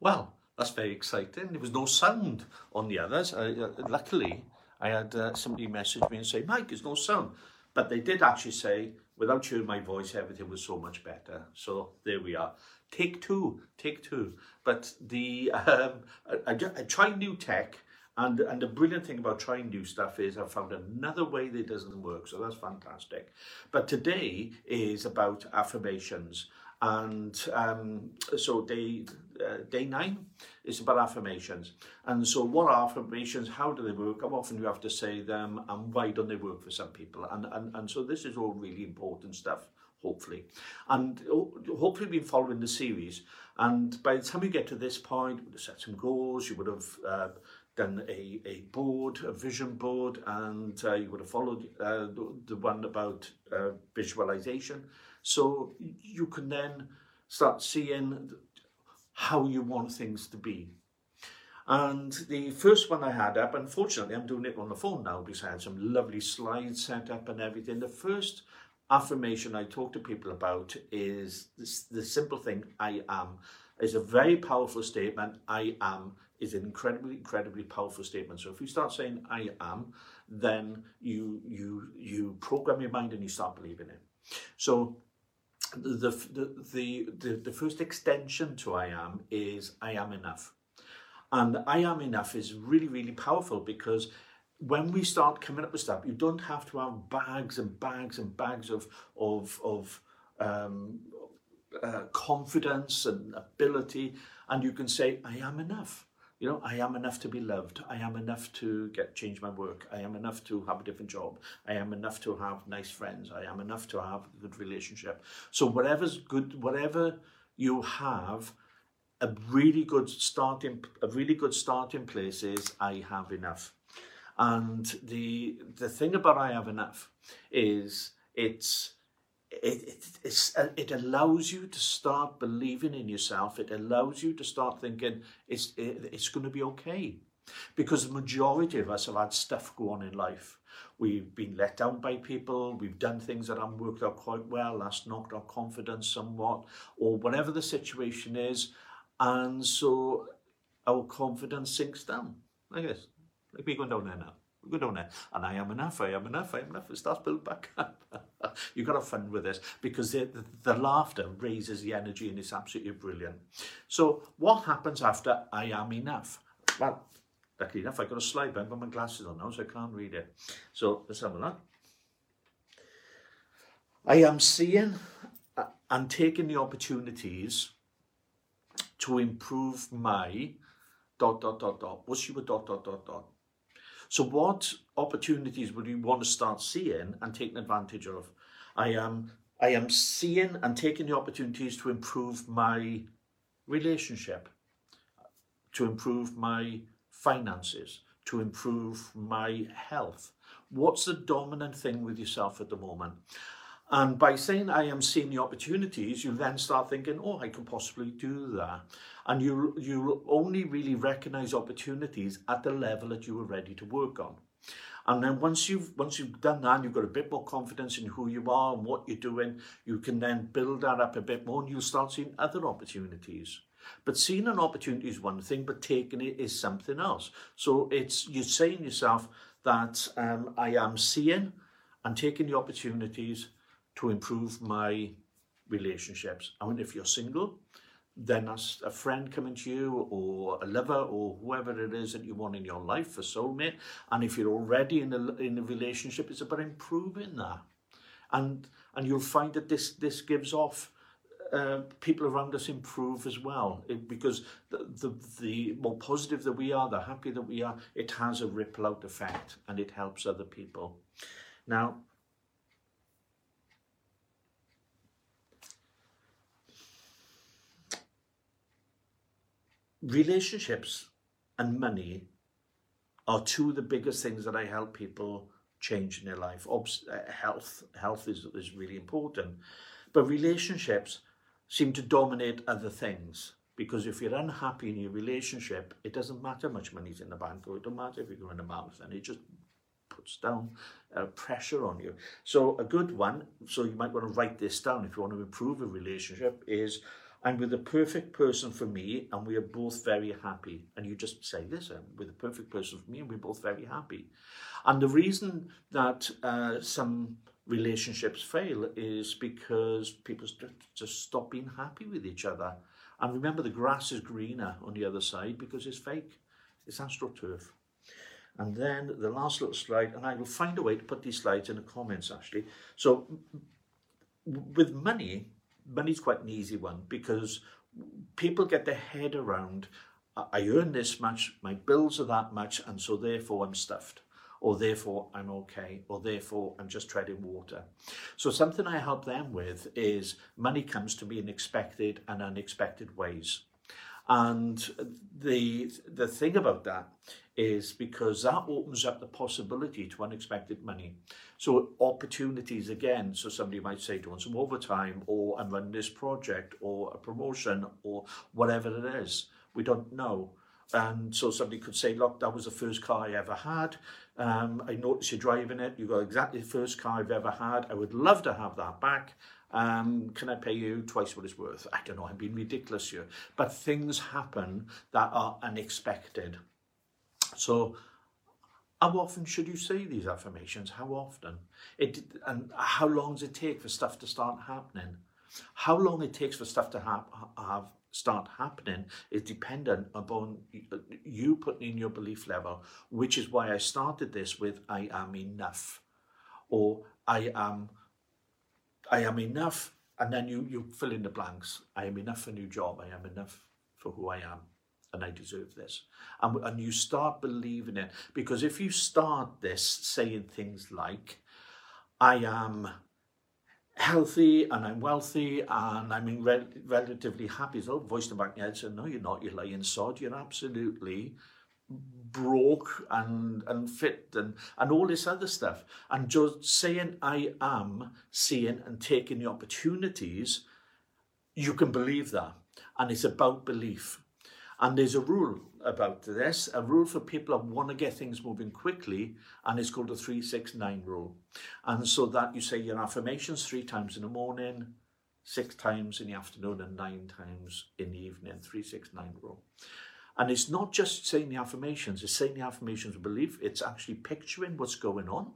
Well, that's very exciting. There was no sound on the others. Uh, luckily, I had uh, somebody message me and say, Mike, there's no sound. But they did actually say, without hearing my voice, everything was so much better. So there we are. Take two, take two. But the um, I, I, I try new tech, and and the brilliant thing about trying new stuff is I've found another way that doesn't work. So that's fantastic. But today is about affirmations. And um, so day uh, day nine is about affirmations. And so what are affirmations? How do they work? How often do you have to say them? And why don't they work for some people? And, and, and so this is all really important stuff, hopefully. And hopefully you've been following the series. And by the time you get to this point, you would have set some goals, you would have uh, done a, a board, a vision board, and uh, you would have followed uh, the, the one about uh, visualization. So you can then start seeing how you want things to be. And the first one I had up, unfortunately, I'm doing it on the phone now because I had some lovely slides set up and everything. The first affirmation I talk to people about is this, the simple thing, I am. Is a very powerful statement. I am is an incredibly, incredibly powerful statement. So if you start saying I am, then you you you program your mind and you start believing it. So the, the, the, the, first extension to I am is I am enough. And I am enough is really, really powerful because when we start coming up with stuff, you don't have to have bags and bags and bags of, of, of um, uh, confidence and ability. And you can say, I am enough. You know, I am enough to be loved. I am enough to get change my work. I am enough to have a different job. I am enough to have nice friends. I am enough to have a good relationship. So whatever's good, whatever you have, a really good starting, a really good starting place is I have enough. And the the thing about I have enough is it's it, it, uh, it allows you to start believing in yourself. It allows you to start thinking it's, it, it's going to be okay. Because the majority of us have had stuff go on in life. We've been let down by people, we've done things that haven't worked out quite well, that's knocked our confidence somewhat, or whatever the situation is. And so our confidence sinks down, like this, like me going down there now. Good down there. And I am enough, I am enough, I am enough. It starts building back up. You've got to have fun with this because the, the, the laughter raises the energy and it's absolutely brilliant. So what happens after I am enough? Well, luckily enough, I've got a slide, but I've got my glasses on now, so I can't read it. So let's have a look. I am seeing uh, and taking the opportunities to improve my dot, dot, dot, dot. What's your dot, dot, dot, dot? So what opportunities would you want to start seeing and taking advantage of? I am I am seeing and taking the opportunities to improve my relationship, to improve my finances, to improve my health. What's the dominant thing with yourself at the moment? And by saying I am seeing the opportunities, you then start thinking, oh, I could possibly do that. And you you only really recognize opportunities at the level that you are ready to work on. And then once you've once you've done that, and you've got a bit more confidence in who you are and what you're doing, you can then build that up a bit more and you'll start seeing other opportunities. But seeing an opportunity is one thing, but taking it is something else. So it's you're saying yourself that um, I am seeing and taking the opportunities to improve my relationships. I mean, if you're single, then that's a friend coming to you or a lover or whoever it is that you want in your life, a soulmate. And if you're already in a, in a relationship, it's about improving that. And, and you'll find that this, this gives off uh, people around us improve as well it, because the, the, the more positive that we are, the happier that we are, it has a ripple out effect and it helps other people. Now, relationships and money are two of the biggest things that I help people change in their life. Obs- uh, health, health is, is really important, but relationships seem to dominate other things. Because if you're unhappy in your relationship, it doesn't matter much money's in the bank, or it don't matter if you're in a marathon. It just puts down uh, pressure on you. So a good one, so you might want to write this down if you want to improve a relationship, is I'm with the perfect person for me, and we are both very happy. And you just say this, I'm with the perfect person for me, and we're both very happy. And the reason that uh, some relationships fail is because people just stop being happy with each other. And remember, the grass is greener on the other side because it's fake. It's astroturf. And then the last little slide, and I will find a way to put these slides in the comments actually. So with money, money's quite an easy one because people get their head around, I earn this much, my bills are that much, and so therefore I'm stuffed or therefore I'm okay, or therefore I'm just treading water. So something I help them with is money comes to me in expected and unexpected ways. And the the thing about that is because that opens up the possibility to unexpected money. So opportunities again. So somebody might say, "Do some overtime?" or "I'm running this project," or a promotion, or whatever it is. We don't know. And so somebody could say, look, that was the first car I ever had. Um, I noticed you're driving it. You got exactly the first car I've ever had. I would love to have that back. Um, can I pay you twice what it's worth? I don't know. I'm being ridiculous here. But things happen that are unexpected. So how often should you say these affirmations? How often? It and how long does it take for stuff to start happening? How long it takes for stuff to have, have start happening is dependent upon uh, you putting in your belief level, which is why I started this with I am enough or I am I am enough and then you you fill in the blanks. I am enough for a new job. I am enough for who I am and I deserve this. And, and you start believing it because if you start this saying things like I am healthy and I'm wealthy and I'm rel relatively happy. So voice the back your head said, no, you're not, you're lying sod. You're absolutely broke and and fit and and all this other stuff and just saying i am seeing and taking the opportunities you can believe that and it's about belief and there's a rule about this, a rule for people that want to get things moving quickly, and it's called the 369 rule. And so that you say your affirmations three times in the morning, six times in the afternoon, and nine times in the evening, 369 rule. And it's not just saying the affirmations, it's saying the affirmations of belief, it's actually picturing what's going on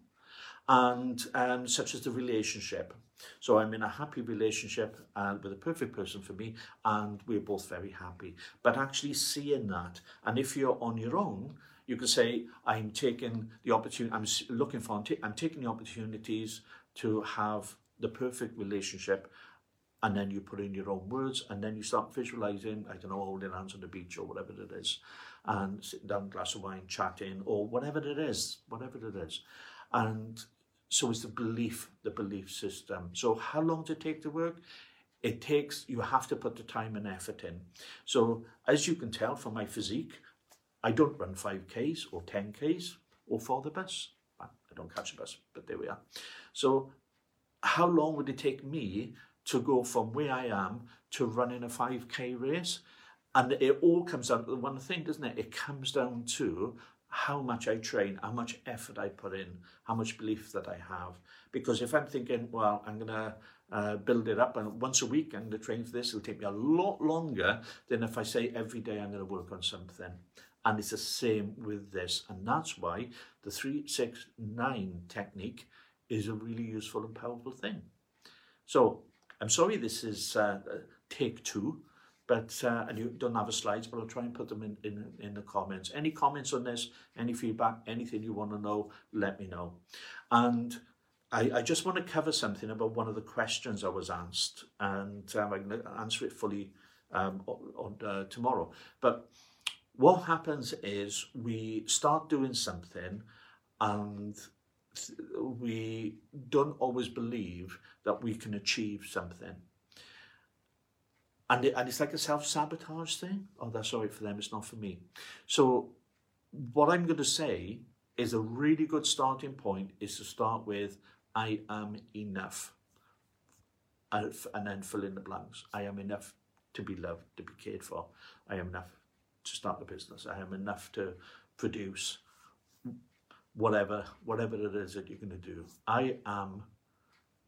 and um, such as the relationship. So I'm in a happy relationship and uh, with a perfect person for me, and we're both very happy. But actually seeing that, and if you're on your own, you can say, I'm taking the opportunity, I'm looking for, I'm taking the opportunities to have the perfect relationship and then you put in your own words and then you start visualizing, I don't know, holding hands on the beach or whatever it is, and sitting down, glass of wine, chatting, or whatever it is, whatever it is. And so it's the belief, the belief system. So how long it take to work? It takes, you have to put the time and effort in. So as you can tell from my physique, I don't run 5Ks or 10Ks or for the bus. I don't catch a bus, but there we are. So how long would it take me to go from where I am to running a 5K race? And it all comes down to the one thing, doesn't it? It comes down to how much I train, how much effort I put in, how much belief that I have. Because if I'm thinking, well, I'm going to uh, build it up and once a week I'm going to train for this, it'll take me a lot longer than if I say every day I'm going to work on something. And it's the same with this. And that's why the 369 technique is a really useful and powerful thing. So I'm sorry this is uh, take two but uh, and you don't have the slides, but I'll try and put them in, in, in the comments. Any comments on this, any feedback, anything you want to know, let me know. And I, I just want to cover something about one of the questions I was asked, and um, I'm going to answer it fully um, on, uh, tomorrow. But what happens is we start doing something and we don't always believe that we can achieve something and, it, and it's like a self-sabotage thing. Oh, that's all right for them, it's not for me. So what I'm going to say is a really good starting point is to start with, I am enough. Uh, and, and then fill in the blanks. I am enough to be loved, to be cared for. I am enough to start a business. I am enough to produce whatever, whatever it is that you're going to do. I am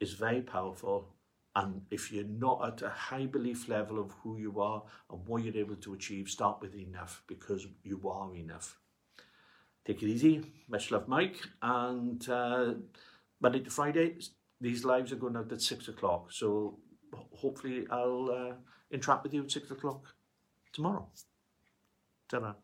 is very powerful And if you're not at a high belief level of who you are and what you're able to achieve, start with enough because you are enough. Take it easy. Much love, Mike. And uh, Monday to Friday, these lives are going out at six o'clock. So hopefully I'll uh, interact with you at six o'clock tomorrow. ta